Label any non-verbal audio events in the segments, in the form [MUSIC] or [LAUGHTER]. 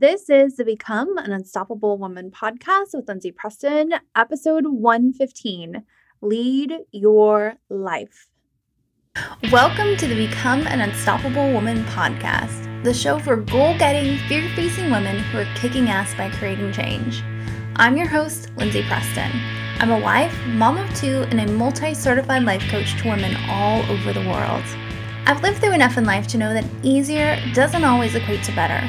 This is the Become an Unstoppable Woman podcast with Lindsay Preston, episode 115 Lead Your Life. Welcome to the Become an Unstoppable Woman podcast, the show for goal getting, fear facing women who are kicking ass by creating change. I'm your host, Lindsay Preston. I'm a wife, mom of two, and a multi certified life coach to women all over the world. I've lived through enough in life to know that easier doesn't always equate to better.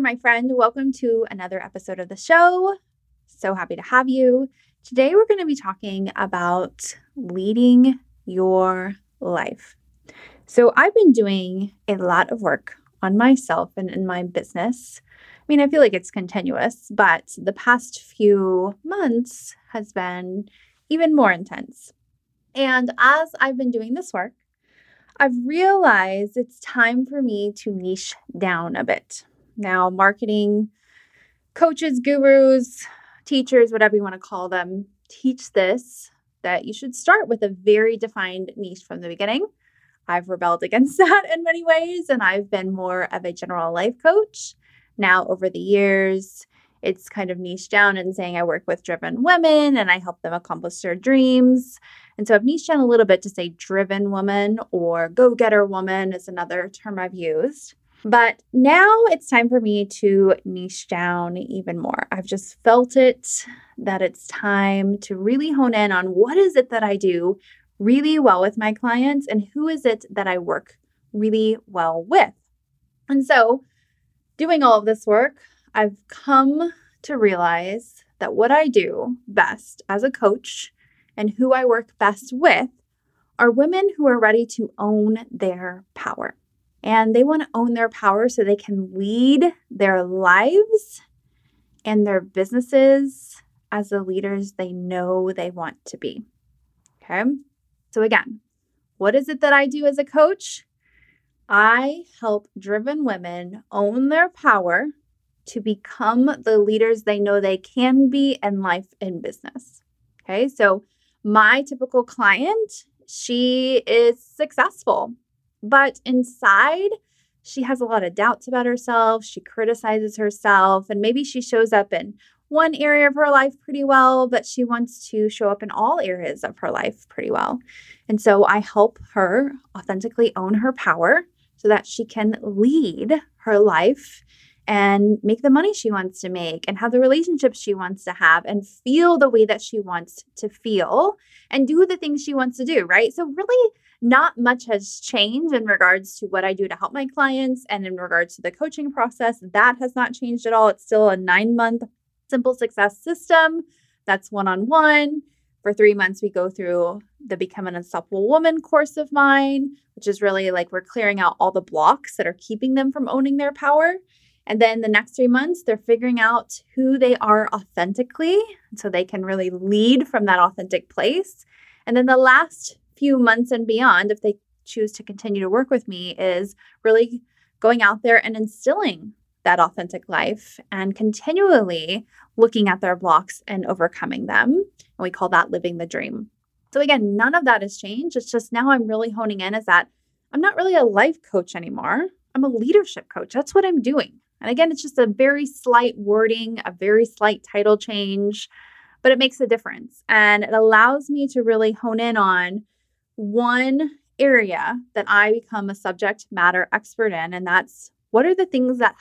There, my friend. Welcome to another episode of the show. So happy to have you. Today, we're going to be talking about leading your life. So, I've been doing a lot of work on myself and in my business. I mean, I feel like it's continuous, but the past few months has been even more intense. And as I've been doing this work, I've realized it's time for me to niche down a bit. Now, marketing coaches, gurus, teachers, whatever you want to call them, teach this that you should start with a very defined niche from the beginning. I've rebelled [LAUGHS] against that in many ways, and I've been more of a general life coach. Now, over the years, it's kind of niche down and saying I work with driven women and I help them accomplish their dreams. And so I've niched down a little bit to say driven woman or go getter woman is another term I've used. But now it's time for me to niche down even more. I've just felt it that it's time to really hone in on what is it that I do really well with my clients and who is it that I work really well with. And so, doing all of this work, I've come to realize that what I do best as a coach and who I work best with are women who are ready to own their power and they want to own their power so they can lead their lives and their businesses as the leaders they know they want to be. Okay. So, again, what is it that I do as a coach? I help driven women own their power to become the leaders they know they can be in life and business. Okay. So, my typical client, she is successful but inside, she has a lot of doubts about herself. She criticizes herself, and maybe she shows up in one area of her life pretty well, but she wants to show up in all areas of her life pretty well. And so I help her authentically own her power so that she can lead her life and make the money she wants to make and have the relationships she wants to have and feel the way that she wants to feel and do the things she wants to do, right? So, really, not much has changed in regards to what I do to help my clients and in regards to the coaching process. That has not changed at all. It's still a nine month simple success system that's one on one. For three months, we go through the Become an Unstoppable Woman course of mine, which is really like we're clearing out all the blocks that are keeping them from owning their power. And then the next three months, they're figuring out who they are authentically so they can really lead from that authentic place. And then the last few months and beyond, if they choose to continue to work with me, is really going out there and instilling that authentic life and continually looking at their blocks and overcoming them. And we call that living the dream. So, again, none of that has changed. It's just now I'm really honing in is that I'm not really a life coach anymore. I'm a leadership coach. That's what I'm doing. And again, it's just a very slight wording, a very slight title change, but it makes a difference. And it allows me to really hone in on one area that I become a subject matter expert in. And that's what are the things that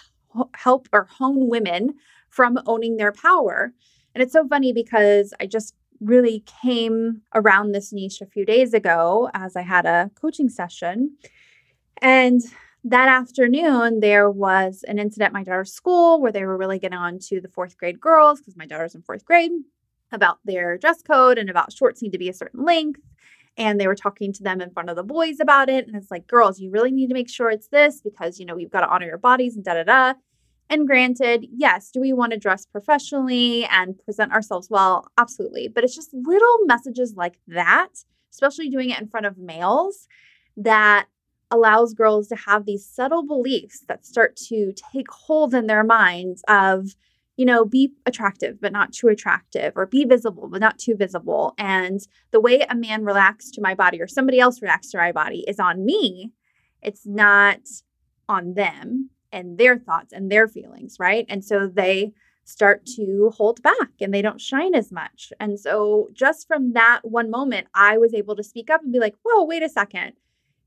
help or hone women from owning their power? And it's so funny because I just really came around this niche a few days ago as I had a coaching session. And that afternoon, there was an incident at my daughter's school where they were really getting on to the fourth grade girls because my daughter's in fourth grade. about their dress code and about shorts need to be a certain length. And they were talking to them in front of the boys about it. And it's like, girls, you really need to make sure it's this because, you know, you've got to honor your bodies and da da da. And granted, yes, do we want to dress professionally and present ourselves well? Absolutely. But it's just little messages like that, especially doing it in front of males, that allows girls to have these subtle beliefs that start to take hold in their minds of, you know, be attractive, but not too attractive, or be visible, but not too visible. And the way a man reacts to my body or somebody else reacts to my body is on me. It's not on them and their thoughts and their feelings, right? And so they start to hold back and they don't shine as much. And so just from that one moment, I was able to speak up and be like, whoa, wait a second.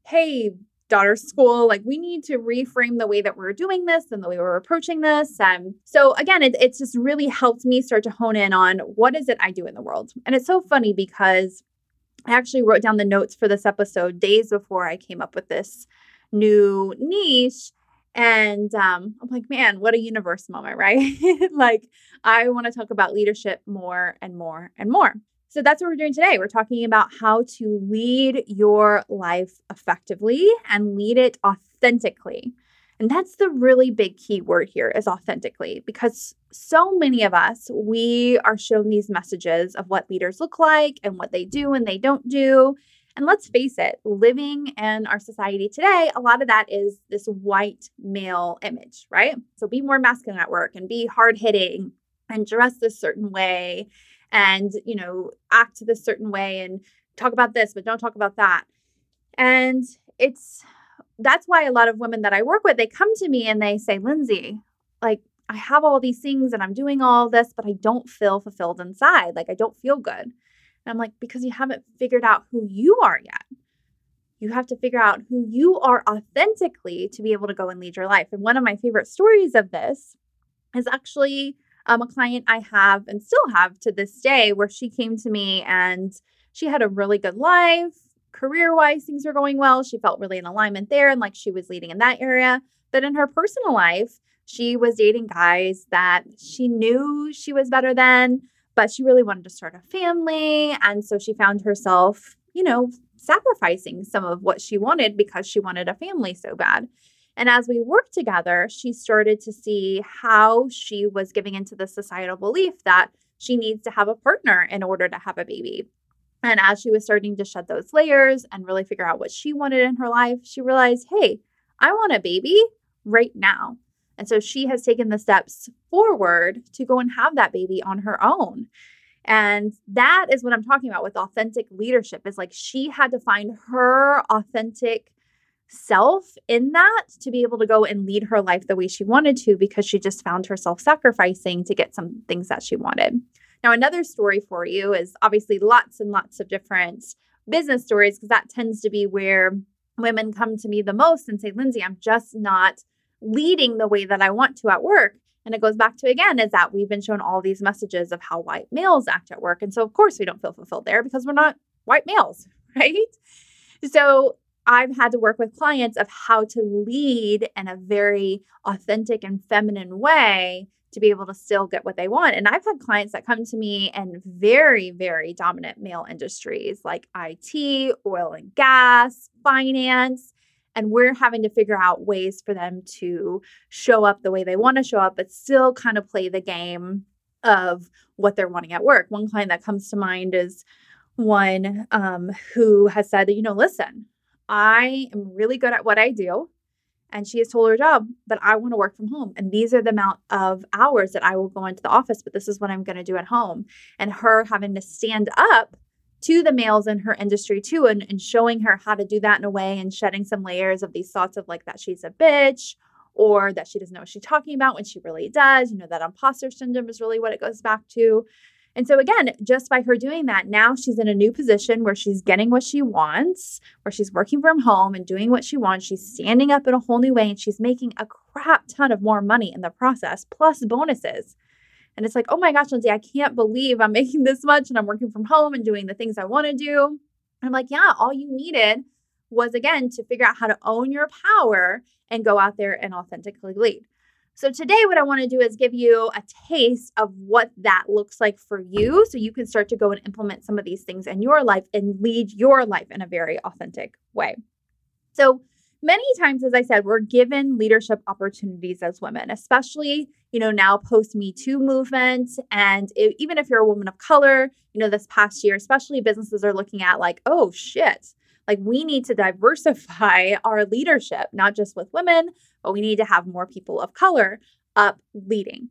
Hey, daughter's school, like we need to reframe the way that we're doing this and the way we're approaching this. Um, so again, it, it's just really helped me start to hone in on what is it I do in the world. And it's so funny because I actually wrote down the notes for this episode days before I came up with this new niche. And um, I'm like, man, what a universe moment, [LAUGHS] right? like, I want to talk about leadership more and more and more. So that's what we're doing today. We're talking about how to lead your life effectively and lead it authentically. And that's the really big key word here is authentically because so many of us, we are shown these messages of what leaders look like and what they do and they don't do. And let's face it, living in our society today, a lot of that is this white male image, right? So be more masculine at work and be hard hitting and dress this certain way and, you know, act this certain way and talk about this, but don't talk about that. And it's that's why a lot of women that I work with, they come to me and they say, Lindsay, like, I have all these things and I'm doing all this, but I don't feel fulfilled inside. Like, I don't feel good. And I'm like, because you haven't figured out who you are yet. You have to figure out who you are authentically to be able to go and lead your life. And one of my favorite stories of this is actually um, a client I have and still have to this day, where she came to me and she had a really good life. Career wise, things were going well. She felt really in alignment there and like she was leading in that area. But in her personal life, she was dating guys that she knew she was better than, but she really wanted to start a family. And so she found herself, you know, sacrificing some of what she wanted because she wanted a family so bad. And as we worked together, she started to see how she was giving into the societal belief that she needs to have a partner in order to have a baby. And as she was starting to shed those layers and really figure out what she wanted in her life, she realized, hey, I want a baby right now. And so she has taken the steps forward to go and have that baby on her own. And that is what I'm talking about with authentic leadership is like she had to find her authentic self in that to be able to go and lead her life the way she wanted to because she just found herself sacrificing to get some things that she wanted. Now, another story for you is obviously lots and lots of different business stories because that tends to be where women come to me the most and say, Lindsay, I'm just not leading the way that I want to at work. And it goes back to again, is that we've been shown all these messages of how white males act at work. And so, of course, we don't feel fulfilled there because we're not white males, [LAUGHS] right? So, I've had to work with clients of how to lead in a very authentic and feminine way to be able to still get what they want. And I've had clients that come to me in very, very dominant male industries like IT, oil and gas, finance. And we're having to figure out ways for them to show up the way they want to show up, but still kind of play the game of what they're wanting at work. One client that comes to mind is one um, who has said, that, you know, listen, I am really good at what I do. And she has told her job, that I want to work from home. And these are the amount of hours that I will go into the office, but this is what I'm going to do at home. And her having to stand up to the males in her industry too, and, and showing her how to do that in a way and shedding some layers of these thoughts of like that she's a bitch or that she doesn't know what she's talking about when she really does. You know, that imposter syndrome is really what it goes back to. And so, again, just by her doing that, now she's in a new position where she's getting what she wants, where she's working from home and doing what she wants. She's standing up in a whole new way and she's making a crap ton of more money in the process, plus bonuses. And it's like, oh my gosh, Lindsay, I can't believe I'm [LAUGHS] making this much and I'm working from home and doing the things I want to do. I'm like, yeah, all you needed was, again, to figure out how to own your power and go out there and authentically lead. So, today, what I want to do is give you a taste of what that looks like for you so you can start to go and implement some of these things in your life and lead your life in a very authentic way. So, many times, as I said, we're given leadership opportunities as women, especially, you know, now post Me Too movement. And it, even if you're a woman of color, you know, this past year, especially businesses are looking at like, oh shit, like we need to diversify [LAUGHS] our leadership, not just with women, but we need to have more people of color up leading.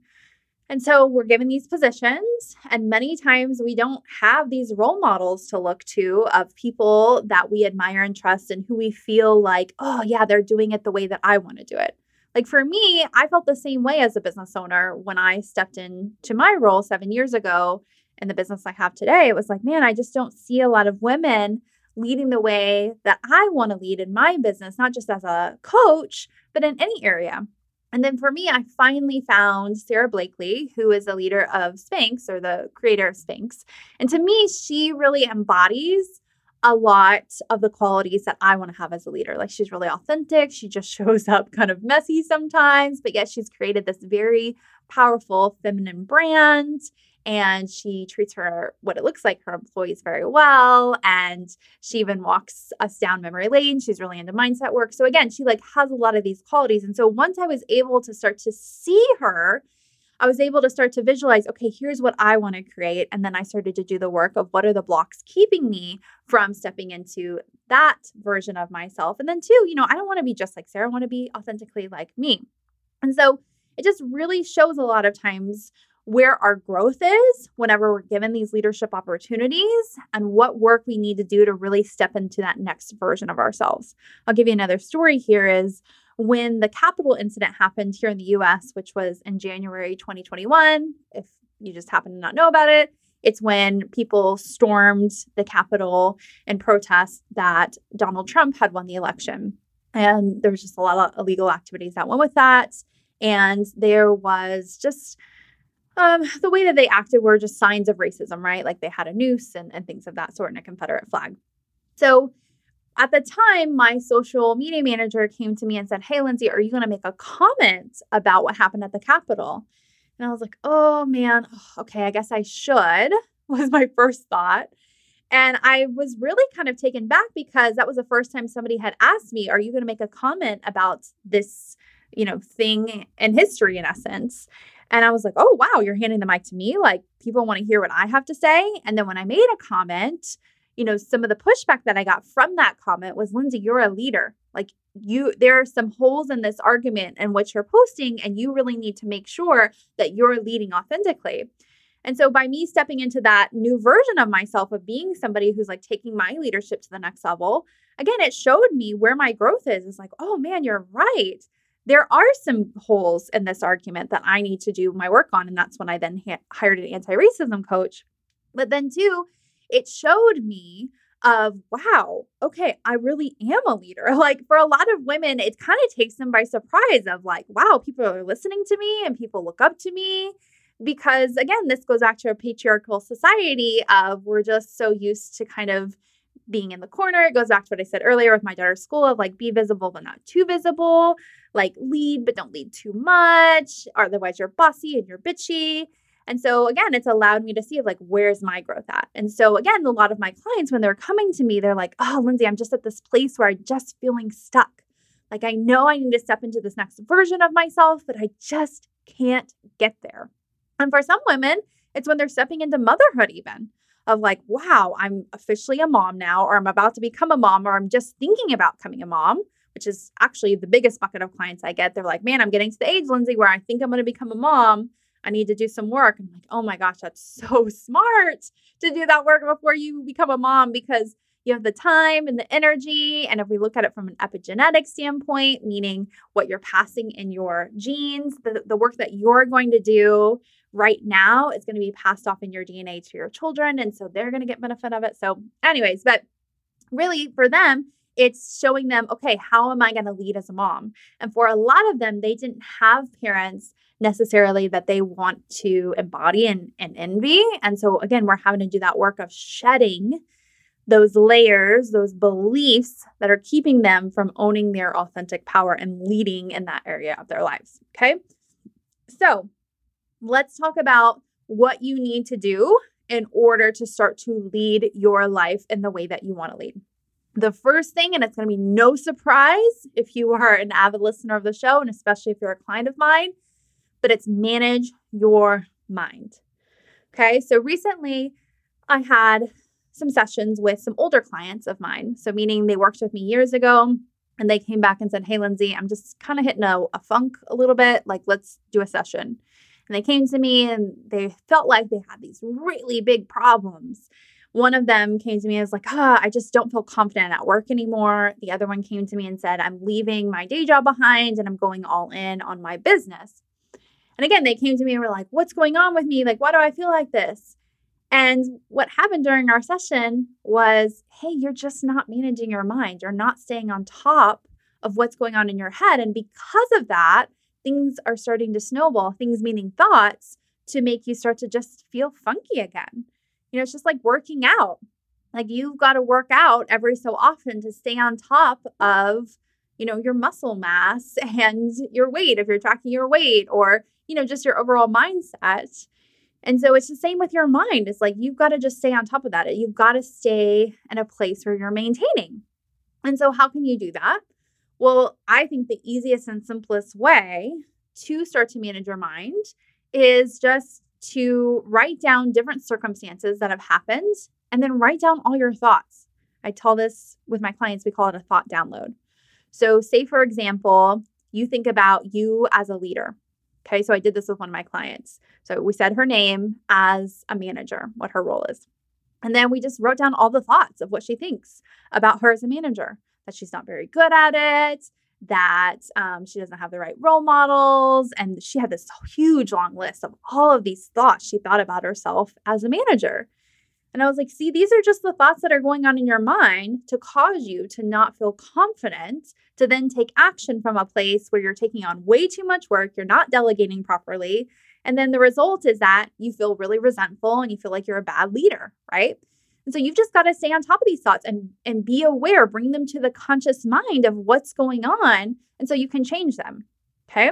And so we're given these positions, and many times we don't have these role models to look to of people that we admire and trust and who we feel like, oh, yeah, they're doing it the way that I want to do it. Like for me, I felt the same way as a business owner when I stepped into my role seven years ago in the business I have today. It was like, man, I just don't see a lot of women leading the way that I want to lead in my business, not just as a coach, but in any area. And then for me, I finally found Sara Blakely, who is a leader of Spanx or the creator of Spanx. And to me, she really embodies a lot of the qualities that I want to have as a leader. Like she's really authentic. She just [LAUGHS] shows up kind of messy sometimes, but yet she's created this very powerful feminine brand and she treats her what it looks like her employees very well and she even walks us down memory lane she's really into mindset work so again she like has a lot of these qualities and so once i was able to start to see her I was able to start to visualize, okay, here's what I want to create. And then I started to do the work of what are the blocks keeping me from stepping into that version of myself. And then, too you know, I don't want to be just like Sara, I want to be authentically like me. And so it just really shows a lot of times where our growth is whenever we're given these leadership opportunities and what work we need to do to really step into that next version of ourselves. I'll give you another story here is when the Capitol incident happened here in the US, which was in January 2021, if you just happen to not know about it, it's when people stormed the Capitol in protest that Donald Trump had won the election. And there was just a lot of illegal activities that went with that. And there was just um, the way that they acted were just signs of racism, right? Like they had a noose and, and things of that sort and a Confederate flag. So at the time, my social media manager came to me and said, Hey, Lindsay, are you going to make a comment about what happened at the Capitol? And I was like, Oh man, okay, I guess I should, [LAUGHS] was my first thought. And I was really kind of taken back because that was the first time somebody had asked me, Are you going to make a comment about this, you know, thing in history, in essence? And I was like, oh, wow, you're handing the mic to me. Like, people want to hear what I have to say. And then when I made a comment, you know, some of the pushback that I got from that comment was, Lindsay, you're a leader. Like, you, there are some holes in this argument and what you're posting, and you really need to make sure that you're leading authentically. And so, by me stepping into that new version of myself of being somebody who's like taking my leadership to the next level, again, it showed me where my growth is. It's like, oh man, you're right there are some holes in this argument that I need to do my work on. And that's when I then ha- hired an anti racism coach. But then, too, it showed me of wow okay i really am a leader [LAUGHS] like for a lot of women it kind of takes them by surprise of like wow people are listening to me and people look up to me because again this goes back to a patriarchal society of we're just so used to kind of being in the corner. It goes back to what I said earlier with my daughter's school of like be visible but not too visible, like lead but don't lead too much, otherwise you're bossy and you're bitchy. And so again, it's allowed me to see like where's my growth at. And so again, a lot of my clients when they're coming to me, they're like, "Oh, Lindsay, I'm just at this place where I'm just feeling stuck. Like I know I need to step into this next version of myself, but I just can't get there." And for some women, it's when they're stepping into motherhood even of like, wow, I'm officially a mom now, or I'm about to become a mom, or I'm just thinking about becoming a mom, which is actually the biggest bucket of clients I get. They're like, man, I'm getting to the age, Lindsay, where I think I'm going to become a mom. I need to do some work. I'm like, oh my gosh, that's [LAUGHS] so smart to do that work before you become a mom because you have the time and the energy. And if we look at it from an epigenetic standpoint, meaning what you're passing in your genes, the, the work that you're going to do right now is going to be passed off in your DNA to your children. And so they're going to get benefit of it. So, anyways, but really for them, it's showing them, okay, how am I going to lead as a mom? And for a lot of them, they didn't have parents necessarily that they want to embody and, and envy. And so, again, we're having to do that work of shedding those layers, those beliefs that are keeping them from owning their authentic power and leading in that area of their lives. Okay. So let's talk about what you need to do in order to start to lead your life in the way that you want to lead. The first thing, and it's going to be no surprise if you are an avid listener of the show, and especially if you're a client of mine, but it's manage your mind. Okay, so recently I had some sessions with some older clients of mine. So, meaning they worked with me years ago and they came back and said, Hey, Lindsay, I'm just kind of hitting a, a funk a little bit. Like, let's do a session. And they came to me and they felt like they had these really big problems. One of them came to me and was like, ah, I just don't feel confident at work anymore. The other one came to me and said, I'm leaving my day job behind and I'm going all in on my business. And again, they came to me and were like, What's going on with me? Like, why do I feel like this? And what happened during our session was, Hey, you're just not managing your mind. You're not staying on top of what's going on in your head. And because of that, things are starting to snowball, things meaning thoughts, to make you start to just feel funky again. You know, it's just like working out. Like you've got to work out every so often to stay on top of, you know, your muscle mass [LAUGHS] and your weight if you're tracking your weight or, you know, just your overall mindset. And so it's the same with your mind. It's like you've got to just stay on top of that. You've got to stay in a place where you're maintaining. And so, how can you do that? Well, I think the easiest and simplest way to start to manage your mind is just to write down different circumstances that have happened and then write down all your thoughts. I tell this with my clients, we call it a thought download. So, say for example, you think about you as a leader. Okay, so I did this with one of my clients. So, we said her name as a manager, what her role is. And then we just wrote down all the thoughts of what she thinks about her as a manager that she's not very good at it, that um, she doesn't have the right role models. And she had this huge long list of all of these thoughts she thought about herself as a manager. And I was like, see, these are just the thoughts that are going on in your mind to cause you to not feel confident to then take action from a place where you're taking on way too much work, you're not delegating properly. And then the result is that you feel really resentful and you feel like you're a bad leader, right? And so you've just got to stay on top of these thoughts and and be aware, bring them to the conscious mind of what's going on and so you can change them. Okay?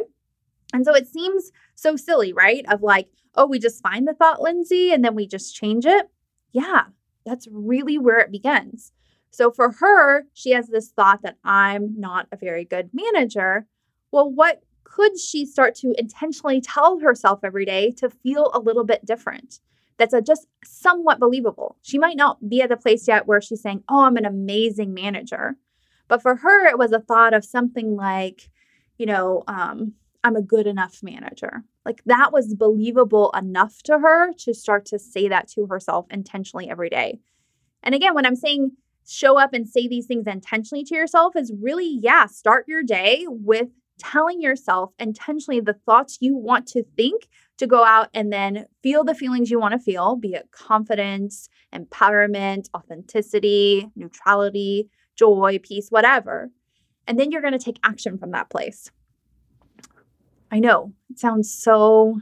And so it seems so silly, right? Of like, oh, we just find the thought, Lindsay, and then we just change it. Yeah, that's really where it begins. So for her, she has this thought that I'm not a very good manager. Well, what could she start to intentionally tell herself every day to feel a little bit different? that's a just somewhat believable. She might not be at the place yet where she's saying, Oh, I'm an amazing manager. But for her, it was a thought of something like, you know, um, I'm a good enough manager. Like that was believable enough to her to start to say that to herself intentionally every day. And again, when I'm saying show up and say these things intentionally to yourself, is really, yeah, start your day with telling yourself intentionally the thoughts you want to think to go out and then feel the feelings you want to feel, be it confidence, empowerment, authenticity, neutrality, joy, peace, whatever. And then you're going to take action from that place. I know it sounds so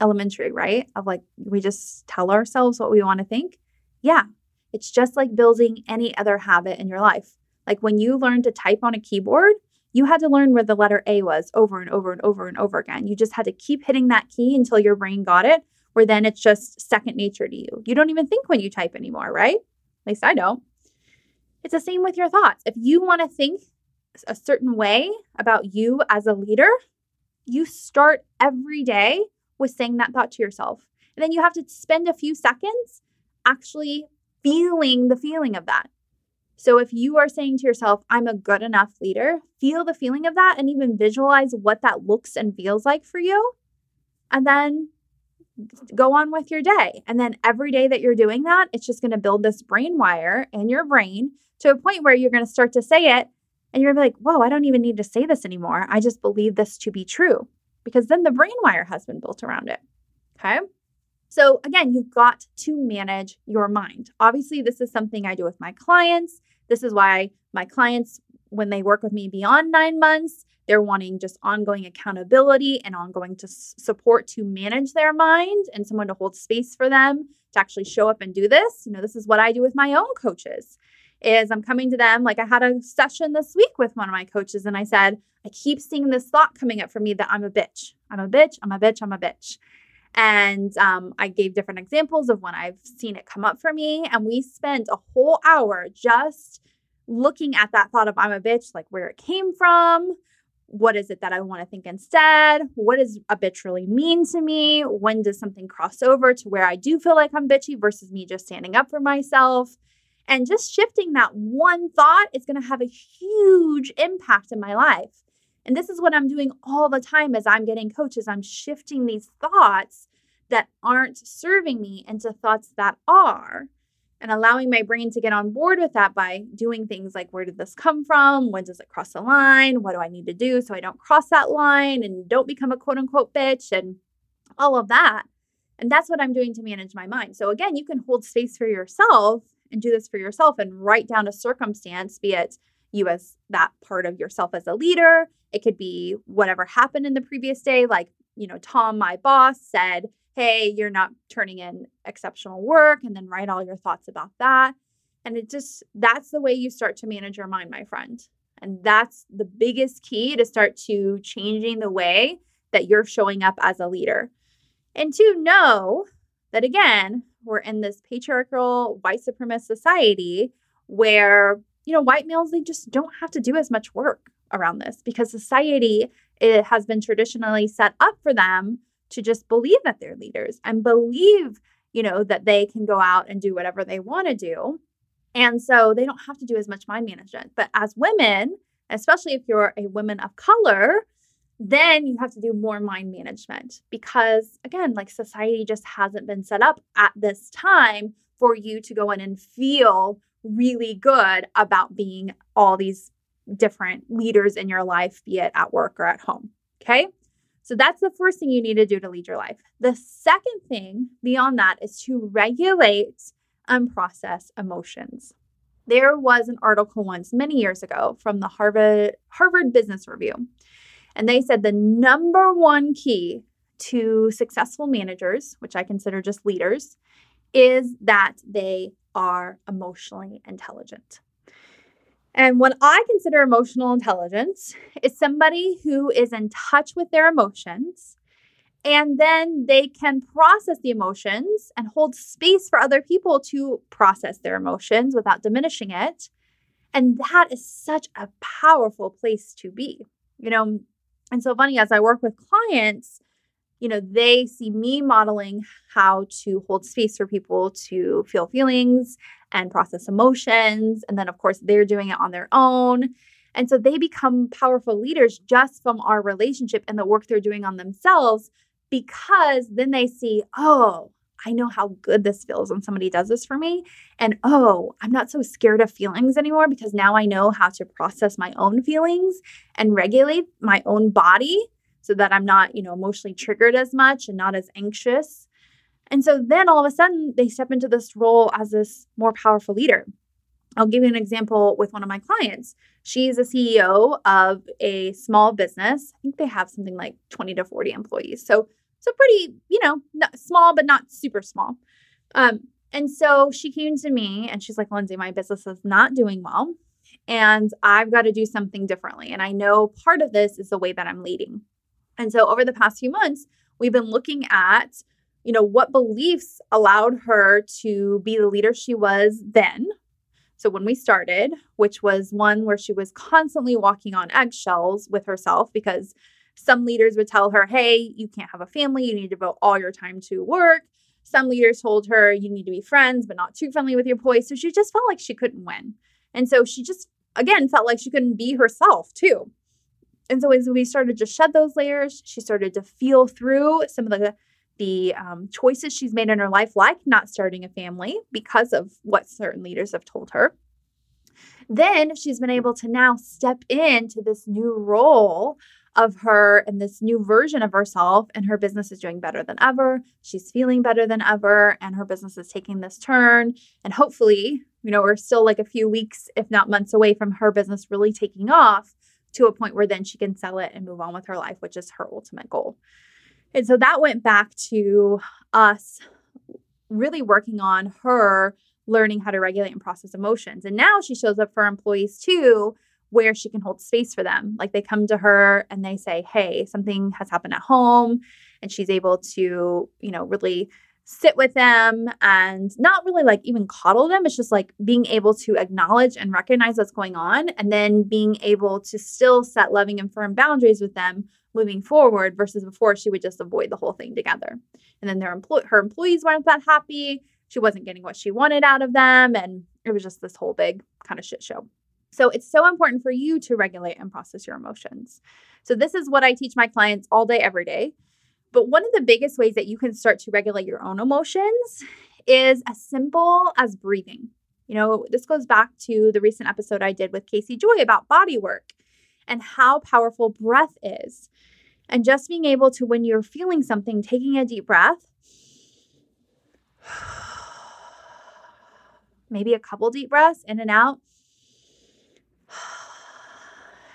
elementary, right? Of like, we just tell ourselves what we want to think. Yeah, it's just like building any other habit in your life. Like when you learn to type on a keyboard, you had to learn where the letter A was over and over and over and over again. You just had to keep hitting that key until your brain got it, where then it's just second nature to you. You don't even think when you type anymore, right? At least I don't. It's the same with your thoughts. If you want to think a certain way about you as a leader, you start every day with saying that thought to yourself. And then you have to spend a few seconds actually feeling the feeling of that. So if you are saying to yourself, I'm a good enough leader, feel the feeling of that and even visualize what that looks and feels like for you. And then go on with your day. And then every day that you're doing that, it's just going to build this brain wire in your brain to a point where you're going to start to say it and you're like, whoa, I don't even need to say this anymore. I just believe this to be true because then the brain wire has been built around it. Okay. So, again, you've got to manage your mind. Obviously, this is something I do with my clients. This is why my clients, when they work with me beyond nine months, they're wanting just ongoing accountability and ongoing to support to manage their mind and someone to hold space for them to actually show up and do this. You know, this is what I do with my own coaches. Is I'm coming to them. Like I had a session this week with one of my coaches, and I said, I keep seeing this thought coming up for me that I'm a bitch. I'm a bitch. I'm a bitch. I'm a bitch. And um, I gave different examples of when I've seen it come up for me. And we spent a whole hour just looking at that thought of I'm a bitch, like where it came from. What is it that I want to think instead? What does a bitch really mean to me? When does something cross over to where I do feel like I'm bitchy versus me just standing up for myself? And just shifting that one thought is going to have a huge impact in my life. And this is what I'm doing all the time as I'm getting coaches. I'm shifting these thoughts that aren't serving me into thoughts that are and allowing my brain to get on board with that by doing things like where did this come from? When does it cross the line? What do I need to do so I don't cross that line and don't become a quote unquote bitch and all of that. And that's what I'm doing to manage my mind. So again, you can hold space for yourself and do this for yourself and write down a circumstance, be it you as that part of yourself as a leader. It could be whatever happened in the previous day. Like, you know, Tom, my boss, said, Hey, you're not turning in exceptional work, and then write all your thoughts about that. And it just, that's the way you start to manage your mind, my friend. And that's the biggest key to start to changing the way that you're showing up as a leader. And to know that, again, we're in this patriarchal white supremacist society where you know white males they just don't have to do as much work around this because society it has been traditionally set up for them to just believe that they're leaders and believe you know that they can go out and do whatever they want to do. And so they don't have to do as much mind management. But as women especially if you're a woman of color then you have to do more mind management because again like society just hasn't been set up at this time for you to go in and feel really good about being all these different leaders in your life be it at work or at home okay? So that's the first thing you need to do to lead your life. The second thing beyond that is to regulate and process emotions. There was an article once many years ago from the harvard harvard business review and they said the number one key to successful managers, which I consider just leaders, is that they are emotionally intelligent. And what I consider emotional intelligence is somebody who is in touch with their emotions and then they can process the emotions and hold space for other people to process their emotions without diminishing it. And that is such a powerful place to be. You know, and so funny as I work with clients, you know, they see me modeling how to hold space for people to feel feelings and process emotions. And then, of course, they're doing it on their own. And so they become powerful leaders just from our relationship and the work they're doing on themselves because then they see, oh, I know how good this feels when somebody does this for me. And oh, I'm not so scared of feelings anymore because now I know how to process my own feelings and regulate my own body so that I'm not, you know, emotionally triggered as much and not as anxious. And so then all of a sudden they step into this role as this more powerful leader. I'll give you an example with one of my clients. She's a CEO of a small business. I think they have something like 20 to 40 employees. So so pretty, you know, small, but not super small. Um, and so she came to me and she's like, Lindsay, my business is not doing well. And I've got to do something differently. And I know part of this is the way that I'm leading. And so over the past few months, we've been looking at, you know, what beliefs allowed her to be the leader she was then. So when we started, which was one where she was constantly walking on eggshells with herself because some leaders would tell her, hey, you can't have a family. You need to devote all your time to work. Some leaders told her, you need to be friends, but not too friendly with your boys. So she just felt like she couldn't win. And so she just, again, felt like she couldn't be herself too. And so as we started to shed those layers, she started to feel through some of the the um, choices she's made in her life, like not starting a family because of what certain leaders have told her. Then she's been able to now step into this new role of her and this new version of herself, and her business is doing better than ever. She's feeling better than ever, and her business is taking this turn. And hopefully, you know, we're still like a few weeks, if not months away from her business really taking off to a point where then she can sell it and move on with her life, which is her ultimate goal. And so that went back to us really working on her learning how to regulate and process emotions. And now she shows up for employees too, where she can hold space for them. Like they come to her and they say, Hey, something has happened at home. And she's able to, you know, really sit with them and not really like even coddle them. It's just like being able to acknowledge and recognize what's going on and then being able to still set loving and firm boundaries with them moving forward versus before she would just avoid the whole thing together. And then their employ- her employees weren't that happy. She wasn't getting what she wanted out of them. And it was just this whole big kind of shit show. So it's so important for you to regulate and process your emotions. So this is what I teach my clients all day, every day. But one of the biggest ways that you can start to regulate your own emotions is as simple as breathing. You know, this goes back to the recent episode I did with Casey Joy about body work and how powerful breath is. And just being able to, when you're feeling something, taking a deep breath, [SIGHS] maybe a couple deep breaths in and out. [SIGHS]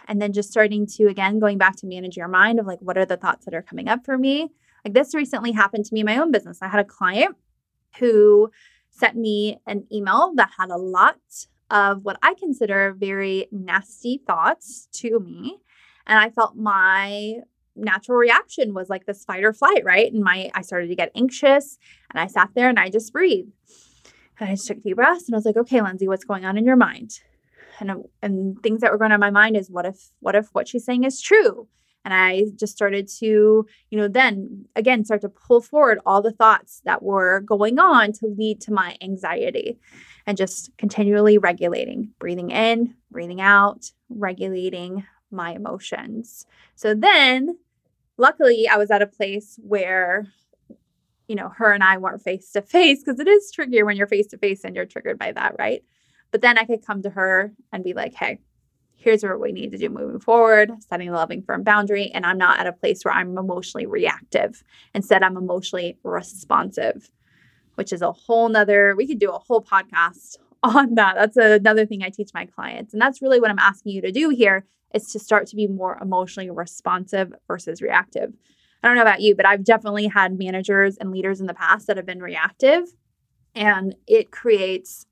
And then just starting to, again, going back to manage your mind of like, what are the thoughts that are coming up for me? Like this recently happened to me in my own business. I had a client who sent me an email that had a lot of what I consider very nasty thoughts to me. And I felt my natural reaction was like this fight or flight, right? And my I started to get anxious and I sat there and I just breathed. And I just took deep breaths and I was like, okay, Lindsay, what's going on in your mind? And and things that were going on in my mind is what if what if what she's saying is true? And I just started to, you know, then again start to pull forward all the thoughts that were going on to lead to my anxiety and just continually regulating, breathing in, breathing out, regulating my emotions. So then, luckily, I was at a place where, you know, her and I weren't face to face because it is trickier when you're face to face and you're triggered by that, right? But then I could come to her and be like, hey, here's what we need to do moving forward, setting a loving, firm boundary. And I'm not at a place where I'm emotionally reactive. Instead, I'm emotionally responsive which is a whole nother, we could do a whole podcast [LAUGHS] on that. That's another thing I teach my clients. And that's really what I'm asking you to do here is to start to be more emotionally responsive versus reactive. I don't know about you, but I've definitely had managers and leaders in the past that have been reactive, and it creates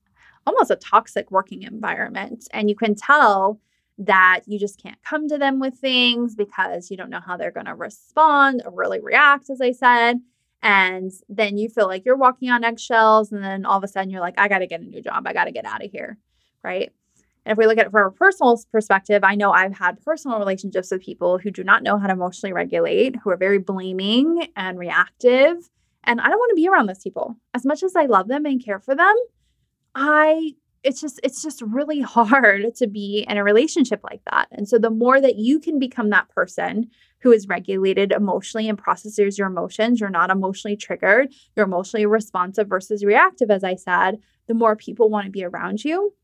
almost a toxic working environment. And you can tell that you just can't come to them with things because you don't know how they're going to respond or really react, as I said. And then you feel like you're walking on eggshells. And then all of a sudden you're like, I got to get a new job. I got to get out of here. Right. And if we look at it from a personal perspective, I know I've had personal relationships with people who do not know how to emotionally regulate, who are very blaming and reactive. And I don't want to be around those people. As much as I love them and care for them, I it's just it's just really hard to be in a relationship like that. And so the more that you can become that person who is regulated emotionally and processes your emotions, you're not emotionally triggered, you're emotionally responsive versus reactive as I said, the more people want to be around you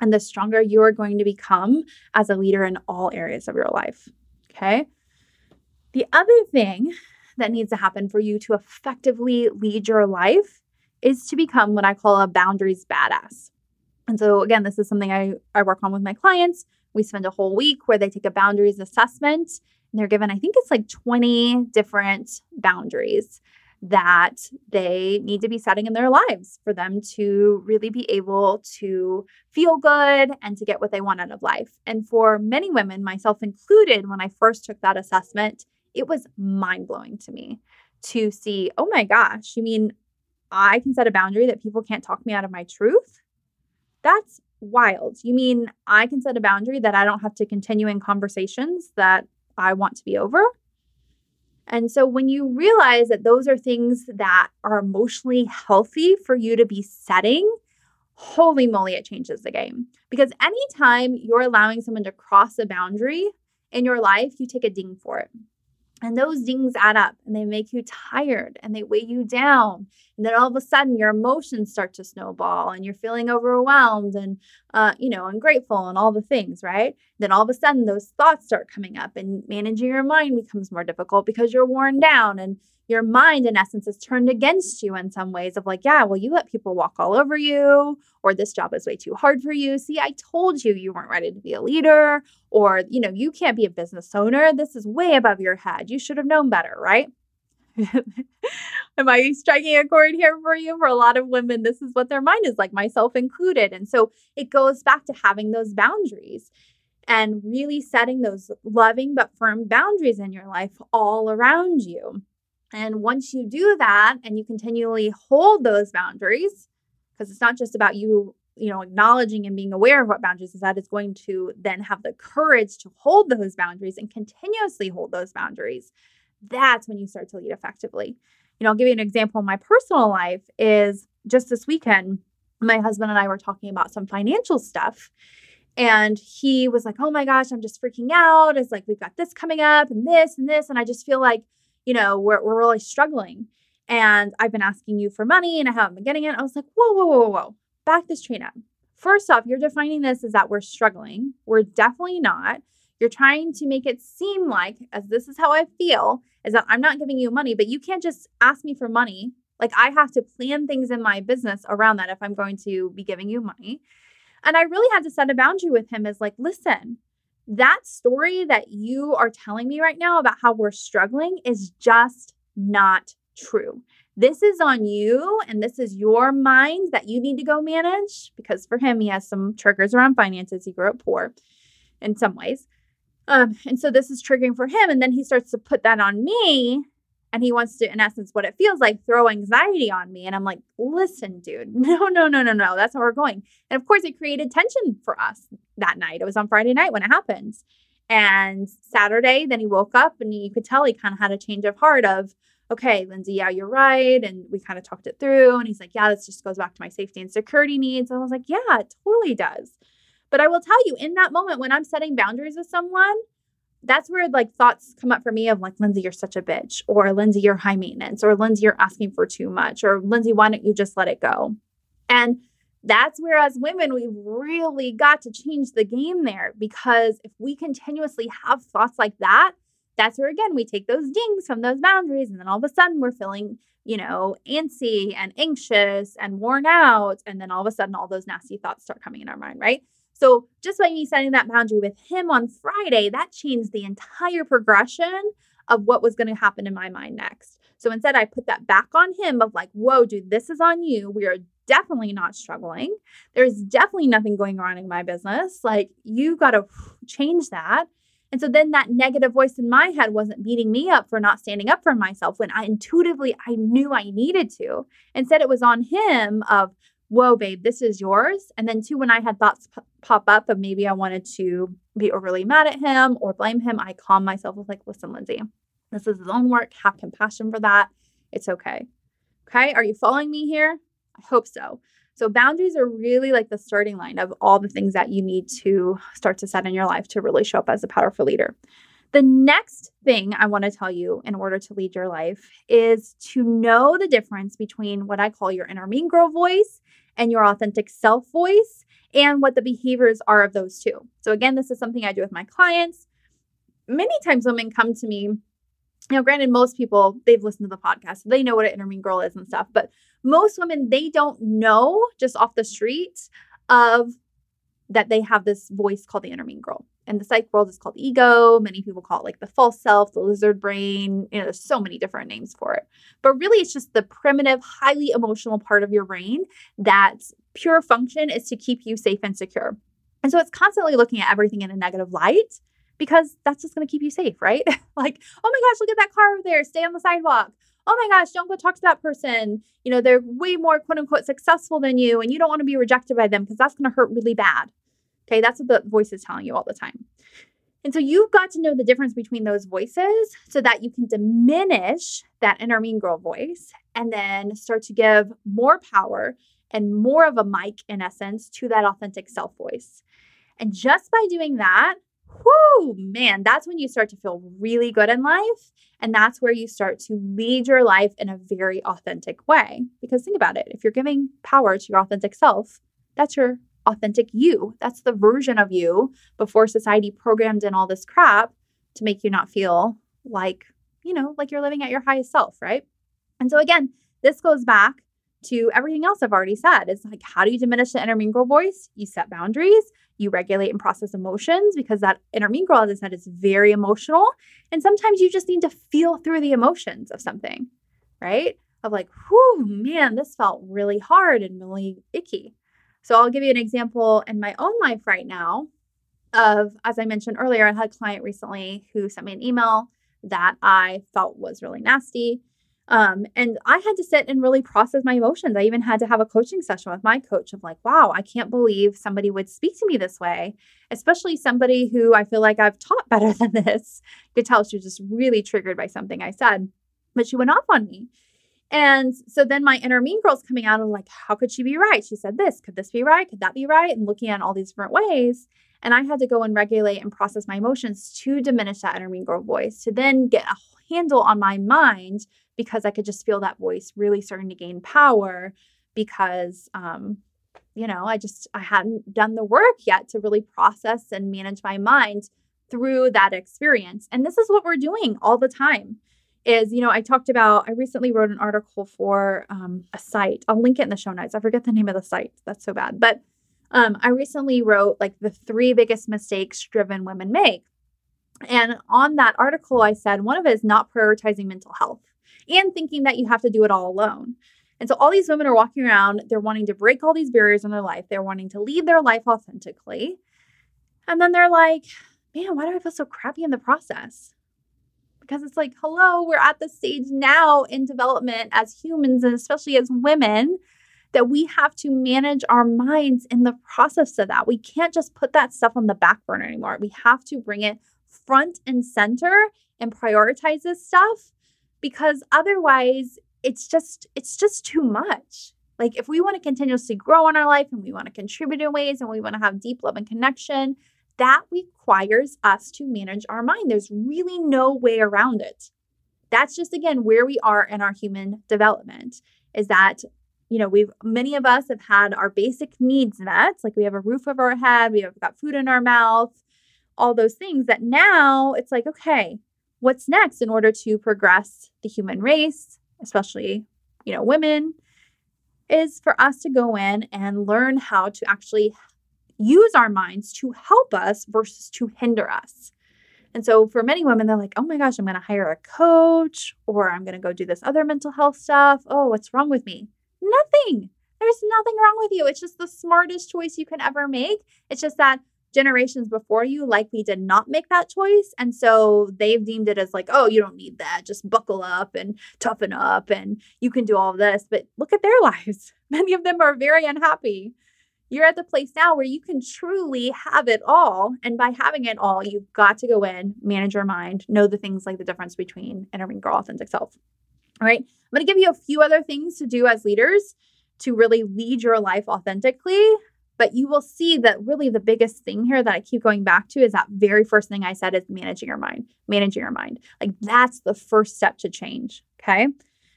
and the stronger you are going to become as a leader in all areas of your life. Okay? The other thing that needs to happen for you to effectively lead your life is to become what I call a boundaries badass. And so, again, this is something I, I work on with my clients. We spend a whole week where they take a boundaries assessment and they're given, I think it's like 20 different boundaries that they need to be setting in their lives for them to really be able to feel good and to get what they want out of life. And for many women, myself included, when I first took that assessment, it was mind blowing to me to see, oh my gosh, you mean I can set a boundary that people can't talk me out of my truth? That's wild. You mean I can set a boundary that I don't have to continue in conversations that I want to be over? And so when you realize that those are things that are emotionally healthy for you to be setting, holy moly, it changes the game. Because anytime you're allowing someone to cross a boundary in your life, you take a ding for it. And those dings add up and they make you tired and they weigh you down. And then all of a sudden your emotions start to snowball and you're feeling overwhelmed and, uh, you know, ungrateful and all the things, right? Then all of a sudden those thoughts start coming up and managing your mind becomes more difficult because you're worn down and your mind in essence is turned against you in some ways of like yeah well you let people walk all over you or this job is way too hard for you. See i told you you weren't ready to be a leader or you know you can't be a business owner. This is way above your head. You should have known better right [LAUGHS] Am I striking a chord here for you? For a lot of women, this is what their mind is like, myself included. And so it goes back to having those boundaries and really setting those loving but firm boundaries in your life all around you. And once you do that and you continually hold those boundaries, because it's not just about you, you know, acknowledging and being aware of what boundaries is that is going to then have the courage to hold those boundaries and continuously hold those boundaries. That's when you start to lead effectively. You know, I'll give you an example in my personal life is just this weekend, my husband and I were talking about some financial stuff. And he was like, Oh my gosh, I'm just freaking out. It's like, we've got this coming up and this and this. And I just feel like, you know, we're, we're really struggling. And I've been asking you for money and I haven't been getting it. I was like, Whoa, whoa, whoa, whoa. Back this train up. First off, you're defining this as that we're struggling. We're definitely not. You're trying to make it seem like, as this is how I feel, is that I'm not giving you money, but you can't just ask me for money. Like I have to plan things in my business around that if I'm going to be giving you money. And I really had to set a boundary with him is like, listen, that story that you are telling me right now about how we're struggling is just not true. This is on you, and this is your mind that you need to go manage because for him, he has some triggers around finances. He grew up poor in some ways. Um, and so this is triggering for him. And then he starts to put that on me and he wants to in essence what it feels like throw anxiety on me. And i'm like listen dude [LAUGHS] no no no no no that's how we're going. And of course it created tension for us that night. It was on friday night when it happened. And saturday then he woke up and you could tell he kind of had a change of heart of okay lindsay yeah you're right and we kind of talked it through and he's like yeah this just goes back to my safety and security needs. And i was like yeah it totally does but i will tell you in that moment when i'm setting boundaries with someone that's where like thoughts come up for me of like, Lindsay, you're such a bitch, or Lindsay, you're high maintenance, or Lindsay, you're asking for too much, or Lindsay, why don't you just let it go? And that's where, as women, we've really got to change the game there because if we continuously have thoughts like that, that's where again we take those dings from those boundaries, and then all of a sudden we're feeling, you know, antsy and anxious and worn out. And then all of a sudden, all those nasty thoughts start coming in our mind, right? So just by me setting that boundary with him on Friday, that changed the entire progression of what was going to happen in my mind next. So instead, I put that back on him of like, whoa, dude, this is on you. We are definitely not struggling. There's definitely nothing going on in my business. Like, you got to change that. And so then that negative voice in my head wasn't beating me up for not standing up for myself when I intuitively I knew I needed to. Instead, it was on him of, whoa, babe, this is yours. And then, two, when I had thoughts p- pop up of maybe I wanted to be overly mad at him or blame him, I calm myself with, like, listen, Lindsay, this is his own work. Have compassion for that. It's okay. Okay. Are you following me here? I hope so. So, boundaries are really like the starting line of all the things that you need to start to set in your life to really show up as a powerful leader. The next thing I want to tell you in order to lead your life is to know the difference between what I call your inner mean girl voice and your authentic self voice and what the behaviors are of those two. So, again, this is something I do with my clients. Many times women come to me, know, granted, most people, they've listened to the podcast, so they know what an inner mean girl is and stuff, but most women, they don't know just off the street of that they have this voice called the inner mean girl. And the psych world is called ego. Many people call it like the false self, the lizard brain. You know, there's so many different names for it. But really, it's just the primitive, highly emotional part of your brain that's pure function is to keep you safe and secure. And so it's constantly looking at everything in a negative light because that's just going to keep you safe, right? [LAUGHS] like, oh my gosh, look at that car over there. Stay on the sidewalk. Oh my gosh, don't go talk to that person. You know, they're way more quote unquote successful than you, and you don't want to be rejected by them because that's going to hurt really bad. Okay, that's what the voice is telling you all the time. And so you've got to know the difference between those voices so that you can diminish that inner mean girl voice and then start to give more power and more of a mic, in essence, to that authentic self voice. And just by doing that, whoo, man, that's when you start to feel really good in life. And that's where you start to lead your life in a very authentic way. Because think about it if you're giving power to your authentic self, that's your authentic you. That's the version of you before society programmed in all this crap to make you not feel like, you know, like you're living at your highest self, right? And so again, this goes back to everything else I've already said. It's like, how do you diminish the girl voice? You set boundaries, you regulate and process emotions because that girl, as I said, is very emotional. And sometimes you just need to feel through the emotions of something, right? of like, whew, man, this felt really hard and really icky. So I'll give you an example in my own life right now of, as I mentioned earlier, I had a client recently who sent me an email that I felt was really nasty. Um, and I had to sit and really process my emotions. I even had to have a coaching session with my coach of like, wow, I can't believe somebody would speak to me this way, especially somebody who I feel like I've taught better [LAUGHS] than this. You could tell she was just really triggered by something I said, but she went off on me. And so then my inner mean girl's coming out of like, how could she be right? She said this. Could this be right? Could that be right? And looking at all these different ways. And I had to go and regulate and process my emotions to diminish that inner mean girl voice, to then get a handle on my mind because I could just feel that voice really starting to gain power because um, you know, I just I hadn't done the work yet to really process and manage my mind through that experience. And this is what we're doing all the time. Is, you know, I talked about, I recently wrote an article for um, a site. I'll link it in the show notes. I forget the name of the site. That's so bad. But um, I recently wrote like the three biggest mistakes driven women make. And on that article, I said one of it is not prioritizing mental health and thinking that you have to do it all alone. And so all these women are walking around, they're wanting to break all these barriers in their life. They're wanting to lead their life authentically. And then they're like, man, why do I feel so crappy in the process? Because it's like, hello, we're at the stage now in development as humans and especially as women that we have to manage our minds in the process of that. We can't just put that stuff on the back burner anymore. We have to bring it front and center and prioritize this stuff because otherwise it's just it's just too much. Like if we want to continuously grow in our life and we want to contribute in ways and we want to have deep love and connection, that requires us to manage our mind. There's really no way around it. That's just again where we are in our human development is that you know, we've many of us have had our basic needs met, like we have a roof over our head, we have got food in our mouth, all those things that now it's like, okay, what's next in order to progress the human race, especially, you know, women, is for us to go in and learn how to actually use our minds to help us versus to hinder us. And so for many women, they're like, oh my gosh, I'm going to hire a coach or I'm going to go do this other mental health stuff. Oh, what's wrong with me? Nothing. There's nothing wrong with you. It's just the smartest choice you can ever make. It's just that generations before you likely did not make that choice. And so they've deemed it as like, oh, you don't need that. Just buckle up and toughen up and you can do all this. But look at their [LAUGHS] lives. Many of them are very unhappy. You're at the place now where you can truly have it all. And by having it all, you've got to go in, manage your mind, know the things like the difference between inner girl authentic self. All right. I'm going to give you a few other things to do as leaders to really lead your life authentically. But you will see that really the biggest thing here that I keep going back to is that very first thing I said is managing your mind, managing your mind. Like that's the first step to change. Okay.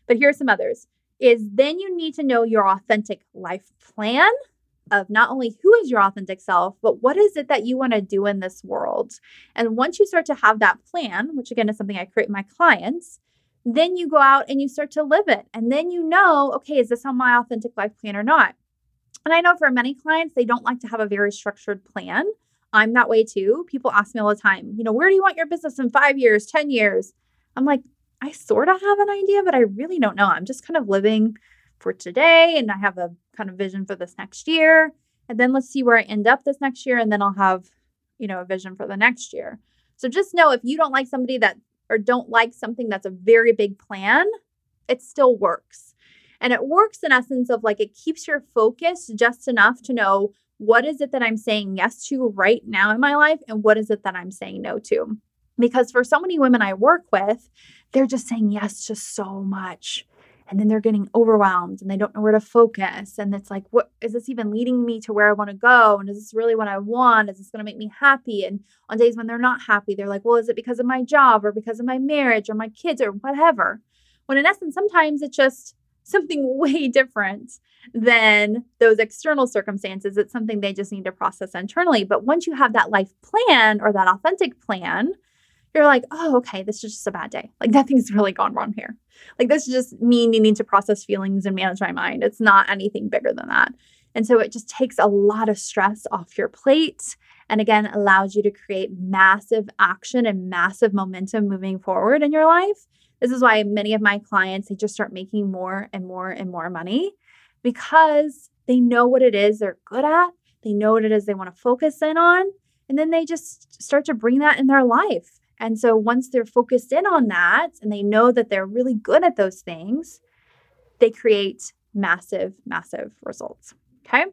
But here are some others is then you need to know your authentic life plan of not only who is your authentic self, but what is it that you want to do in this world. And once you start to have that plan, which again is something I create my clients, then you go out and you start to live it. And then you know, okay, is this on my authentic life plan or not? And I know for many clients, they don't like to have a very structured plan. I'm that way too. People ask me all the time, you know, where do you want your business in five years, 10 years? I'm like, I sort of have an idea, but I really don't know. I'm just kind of living for today and I have a kind of vision for this next year. And then let's see where I end up this next year. And then I'll have, you know, a vision for the next year. So just know if you don't like somebody that or don't like something that's a very big plan, it still works. And it works in essence of like it keeps your focus just enough to know what is it that I'm saying yes to right now in my life and what is it that I'm saying no to. Because for so many women I work with, they're just saying yes to so much and then they're getting overwhelmed and they don't know where to focus. And it's like what is this even leading me to where i want to go? And is this really what i want? Is this going to make me happy? And on days when they're not happy they're like well is it because of my job or because of my marriage or my kids or whatever? When in essence sometimes it's just [LAUGHS] something way different than those external circumstances. It's something they just need to process internally. But once you have that life plan or that authentic plan you're like, oh, okay, this is just a bad day. Like [LAUGHS] nothing's really gone wrong here. Like this is just me needing to process feelings and manage my mind. It's not anything bigger than that. And so it just takes a lot of stress off your plate and again allows you to create massive action and massive momentum moving forward in your life This is why many of my clients they just start making more and more and more money because they know what it is they're good at. They know what it is they want to focus in on, and then they just start to bring that in their life. And so once they're focused in on that and they know that they're really good at those things, they create massive, massive results. Okay.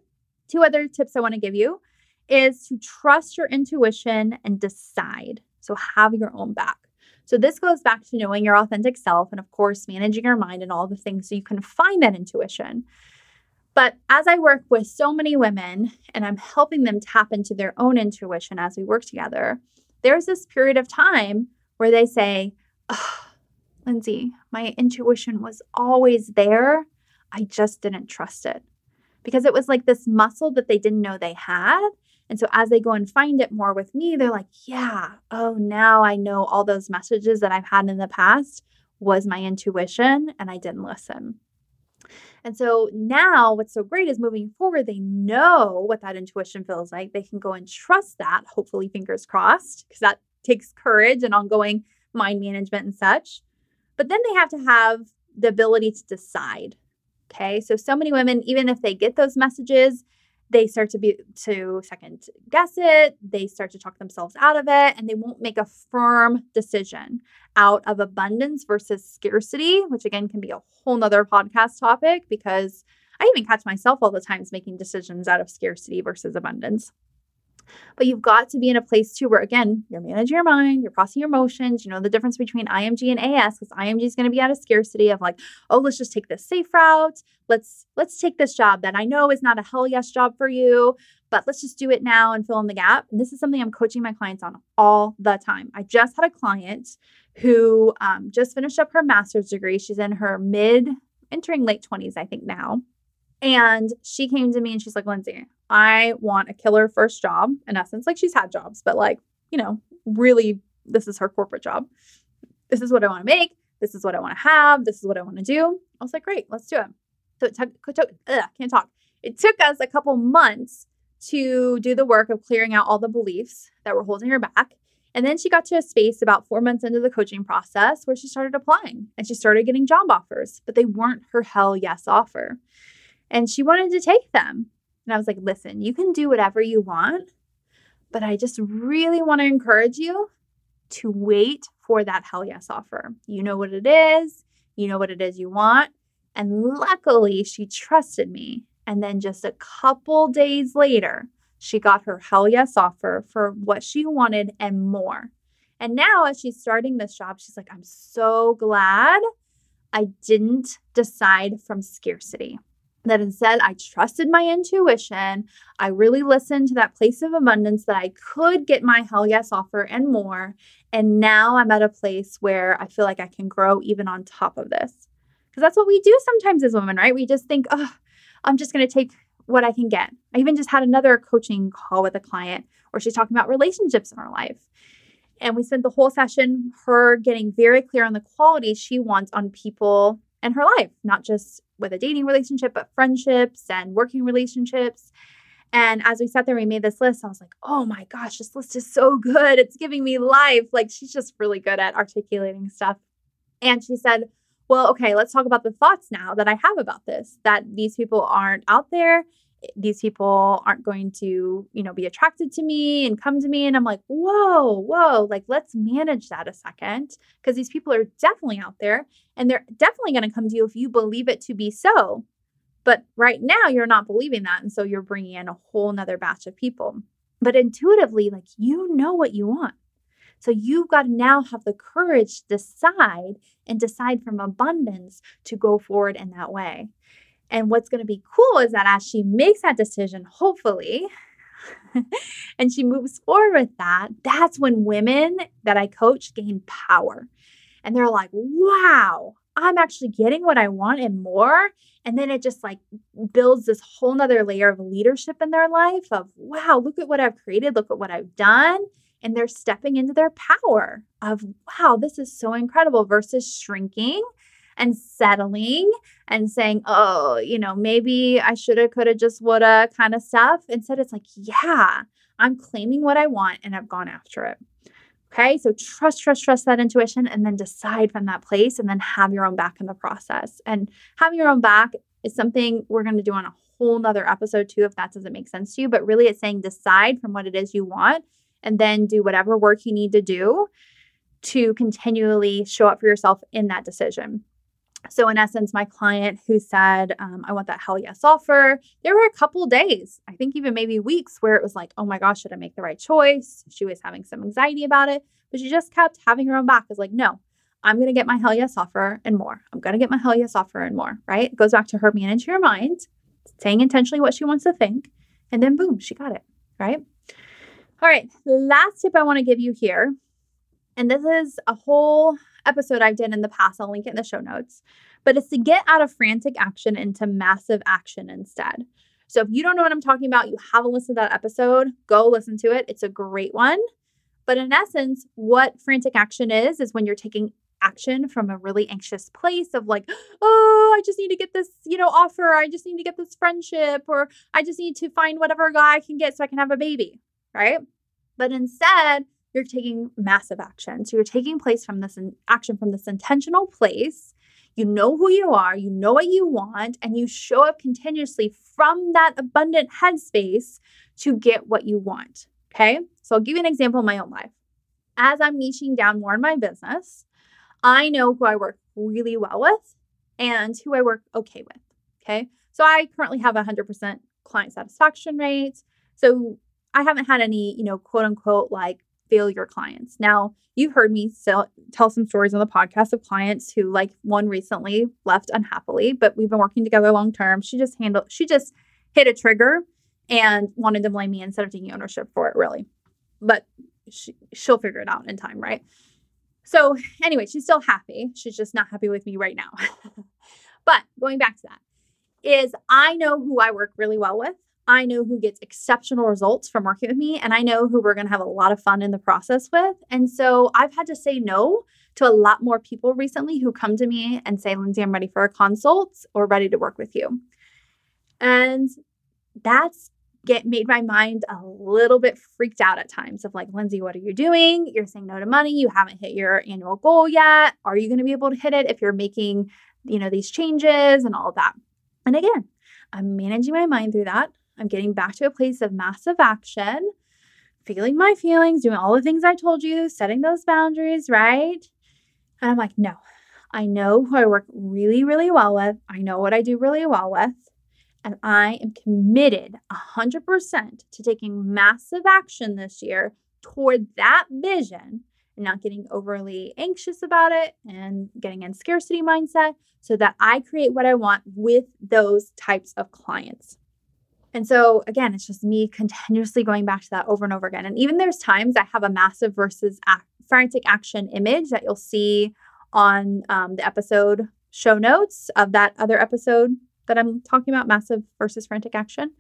Two other tips I want to give you is to trust your intuition and decide. So have your own back. So this goes back to knowing your authentic self and, of course, managing your mind and all the things so you can find that intuition. But as I work with so many women and I'm helping them tap into their own intuition as we work together, there's this period of time where they say, oh, Lindsay, my intuition was always there. I just didn't trust it because it was like this muscle that they didn't know they had. And so as they go and find it more with me, they're like, yeah, oh, now I know all those messages that I've had in the past was my intuition and I didn't listen. And so now what's so great is moving forward, they know what that intuition feels like. They can go and trust that, hopefully, fingers crossed, because that takes courage and ongoing mind management and such. But then they have to have the ability to decide. Okay. So, so many women, even if they get those messages, they start to be to second guess it they start to talk themselves out of it and they won't make a firm decision out of abundance versus scarcity which again can be a whole nother podcast topic because i even catch myself all the times making decisions out of scarcity versus abundance but you've got to be in a place too where again, you're managing your mind, you're processing your emotions. You know the difference between IMG and AS because IMG is going to be out of scarcity of like, oh, let's just take this safe route. Let's let's take this job that I know is not a hell yes job for you, but let's just do it now and fill in the gap. And this is something I'm coaching my clients on all the time. I just had a client who um, just finished up her master's degree. She's in her mid, entering late 20s, I think now. And she came to me and she's like, Lindsay, I want a killer first job. In essence, like she's had jobs, but like, you know, really, this is her corporate job. This is what I want to make. This is what I want to have. This is what I want to do. I was like, great, let's do it. So it took, ugh, can't talk. It took us a couple months to do the work of clearing out all the beliefs that were holding her back. And then she got to a space about four months into the coaching process where she started applying and she started getting job offers, but they weren't her hell yes offer and she wanted to take them. And I was like, listen, you can do whatever you want, but I just really want to encourage you to wait for that hell yes offer. You know what it is, you know what it is you want. And luckily, she trusted me. And then just a couple days later, she got her hell yes offer for what she wanted and more. And now, as she's starting this job, she's like, I'm so glad I didn't decide from scarcity that instead I trusted my intuition. I really listened to that place of abundance that I could get my hell yes offer and more. And now I'm at a place where I feel like I can grow even on top of this. Because that's what we do sometimes as women, right? We just think, oh, I'm just going to take what I can get. I even just had another coaching call with a client where she's talking about relationships in her life. And we spent the whole session her getting very clear on the qualities she wants on people in her life, not just with a dating relationship, but friendships and working relationships. And as we sat there, we made this list. I was like, oh my gosh, this list is so good. It's giving me life. Like, she's just really good at articulating stuff. And she said, well, okay, let's talk about the thoughts now that I have about this that these people aren't out there these people aren't going to, you know, be attracted to me and come to me. And I'm like, whoa, whoa, like let's manage that a second because these people are definitely out there and they're definitely going to come to you if you believe it to be so. But right now, you're not believing that. And so you're bringing in a whole nother batch of people. But intuitively, like you know what you want. So you've got to now have the courage to decide and decide from abundance to go forward in that way. And what's going to be cool is that as she makes that decision, hopefully, [LAUGHS] and she moves forward with that, that's when women that I coach gain power. And they're like, wow, I'm actually getting what I want and more. And then it just like builds this whole nother layer of leadership in their life of, wow, look at what I've created, look at what I've done. And they're stepping into their power of, wow, this is so incredible versus shrinking and settling and saying, oh, you know, maybe I should have, could have, just woulda kind of stuff. Instead, it's like, yeah, I'm claiming what I want and I've gone after it. Okay, so trust, trust, trust that intuition and then decide from that place and then have your own back in the process. And having your own back is something we're going to do on a whole nother episode too, if that doesn't make sense to you. But really, it's saying decide from what it is you want and then do whatever work you need to do to continually show up for yourself in that decision. So, in essence, my client who said, um, I want that hell yes offer, there were a couple days, I think even maybe weeks, where it was like, oh my gosh, should I make the right choice? She was having some anxiety about it, but she just kept having her own back. Is like, no, I'm going to get my hell yes offer and more. I'm going to get my hell yes offer and more, right? It goes back to her manage your mind, saying intentionally what she wants to think, and then boom, she got it, right? All right, last tip I want to give you here, and this is a whole episode I did in the past. I'll link it in the show notes. But it's to get out of frantic action into massive action instead. So if you don't know what I'm talking about, you haven't listened to that episode, go listen to it. It's a great one. But in essence, what frantic action is, is when you're taking action from a really anxious place of like, [GASPS] oh, I just need to get this, you know, offer. I just need to get this friendship, or I just need to find whatever guy I can get so I can have a baby, right? But instead, you're taking massive action. So you're taking place from this in, action from this intentional place. You know who you are, you know what you want, and you show up continuously from that abundant headspace to get what you want. Okay. So I'll give you an example in my own life. As I'm niching down more in my business, I know who I work really well with and who I work okay with. Okay. So I currently have a 100% client satisfaction rate. So I haven't had any, you know, quote unquote, like fail your clients. Now, you've heard me sell, tell some stories on the podcast of clients who, like one recently, left unhappily, but we've been working together long term. She just handled, she just hit a trigger and wanted to blame me instead of taking ownership for it, really. But she, she'll figure it out in time, right? So, anyway, she's still happy. She's just not happy with me right now. [LAUGHS] but going back to that, is I know who I work really well with. I know who gets exceptional results from working with me, and I know who we're going to have a lot of fun in the process with. And so I've had to say no to a lot more people recently who come to me and say, Lindsay, I'm ready for a consult or ready to work with you. And that's get made my mind a little bit freaked out at times of like, Lindsay, what are you doing? You're saying no to money. You haven't hit your annual goal yet. Are you going to be able to hit it if you're making, you know, these changes and all that? And again, I'm managing my mind through that. I'm getting back to a place of massive action, feeling my feelings, doing all the things I told you, setting those boundaries, right? And I'm like, no, I know who I work really, really well with. I know what I do really well with. And I am committed 100% to taking massive action this year toward that vision and not getting overly anxious about it and getting in scarcity mindset so that I create what I want with those types of clients. And so, again, it's just me continuously going back to that over and over again. And even there's times I have a massive versus frantic action image that you'll see on um, the episode show notes of that other episode that I'm talking about massive versus frantic action.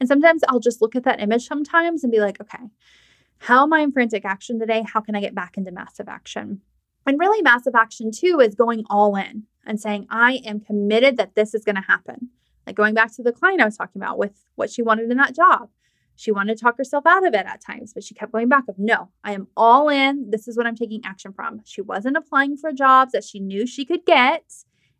And sometimes I'll just look at that image sometimes and be like, okay, how am I in frantic action today? How can I get back into massive action? And really, massive action too is going all in and saying, I am committed that this is going to happen. Like going back to the client I was talking about with what she wanted in that job. She wanted to talk herself out of it at times, but she kept going back of no, I am all in. This is what I'm taking action from. She wasn't applying for jobs that she knew she could get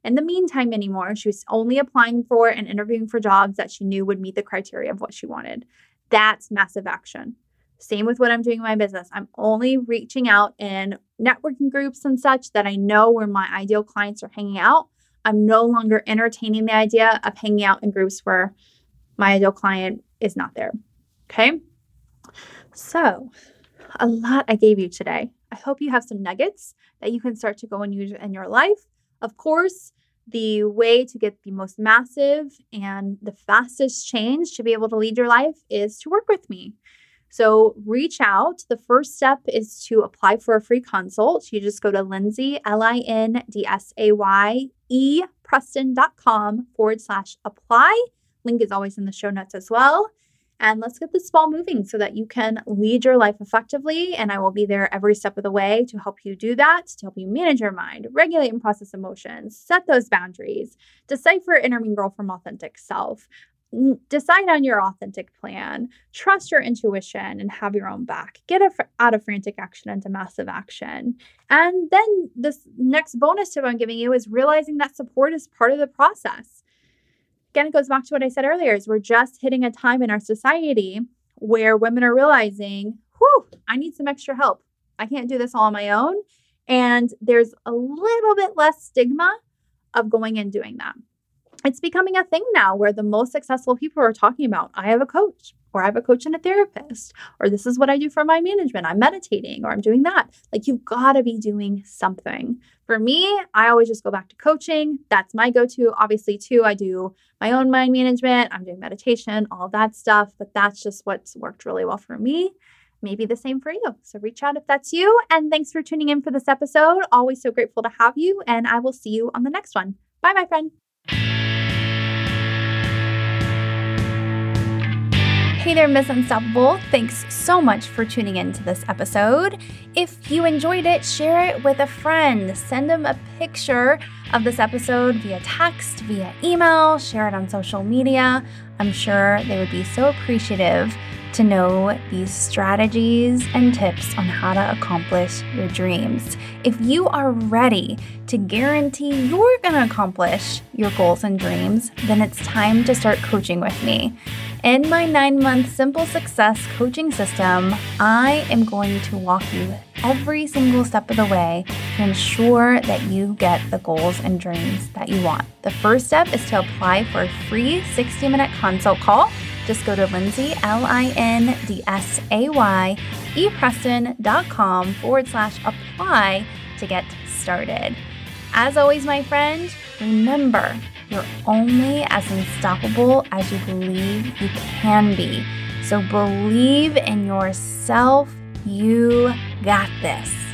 in the meantime anymore. She was only applying for and interviewing for jobs that she knew would meet the criteria of what she wanted. That's massive action. Same with what I'm doing in my business. I'm only reaching out in networking groups and such that I know where my ideal clients are hanging out I'm no longer entertaining the idea of hanging out in groups where my ideal client is not there. Okay. So, a lot I gave you today. I hope you have some nuggets that you can start to go and use in your life. Of course, the way to get the most massive and the fastest change to be able to lead your life is to work with me. So reach out. The first step is to apply for a free consult. You just go to Lindsay, L I N D S A Y E Preston.com forward slash apply. Link is always in the show notes as well. And let's get this ball moving so that you can lead your life effectively. And I will be there every step of the way to help you do that, to help you manage your mind, regulate and process emotions, set those boundaries, decipher girl from authentic self, decide on your authentic plan, trust your intuition, and have your own back. Get out of frantic action into massive action. And then this next bonus tip I'm giving you is realizing that support is part of the process. Again, it goes back to what I said earlier: is we're just hitting a time in our society where women are realizing, whew, I need some extra help. I can't do this all on my own. And there's a little bit less stigma of going and doing that it's becoming a thing now where the most successful people are talking about I have a coach, or I have a coach and a therapist, or this is what I do for my management. I'm meditating, or I'm doing that. Like, you've got to be doing something. For me, I always just go back to coaching. That's my go to. Obviously, too, I do my own mind management, I'm doing meditation, all that stuff, but that's just what's worked really well for me. Maybe the same for you. So reach out if that's you. And thanks for tuning in for this episode. Always so grateful to have you. And I will see you on the next one. Bye, my friend. Hey there, Miss Unstoppable. Thanks so much for tuning in to this episode. If you enjoyed it, share it with a friend. Send them a picture of this episode via text, via email, share it on social media. I'm sure they would be so appreciative to know these strategies and tips on how to accomplish your dreams. If you are ready to guarantee you're going to accomplish your goals and dreams, then it's time to start coaching with me. In my nine month simple success coaching system, I am going to walk you every single step of the way to ensure that you get the goals and dreams that you want. The first step is to apply for a free 60 minute consult call just go to Lindsay, L I N D S A Y, epreston.com forward slash apply to get started. As always, my friend, remember you're only as unstoppable as you believe you can be. So believe in yourself. You got this.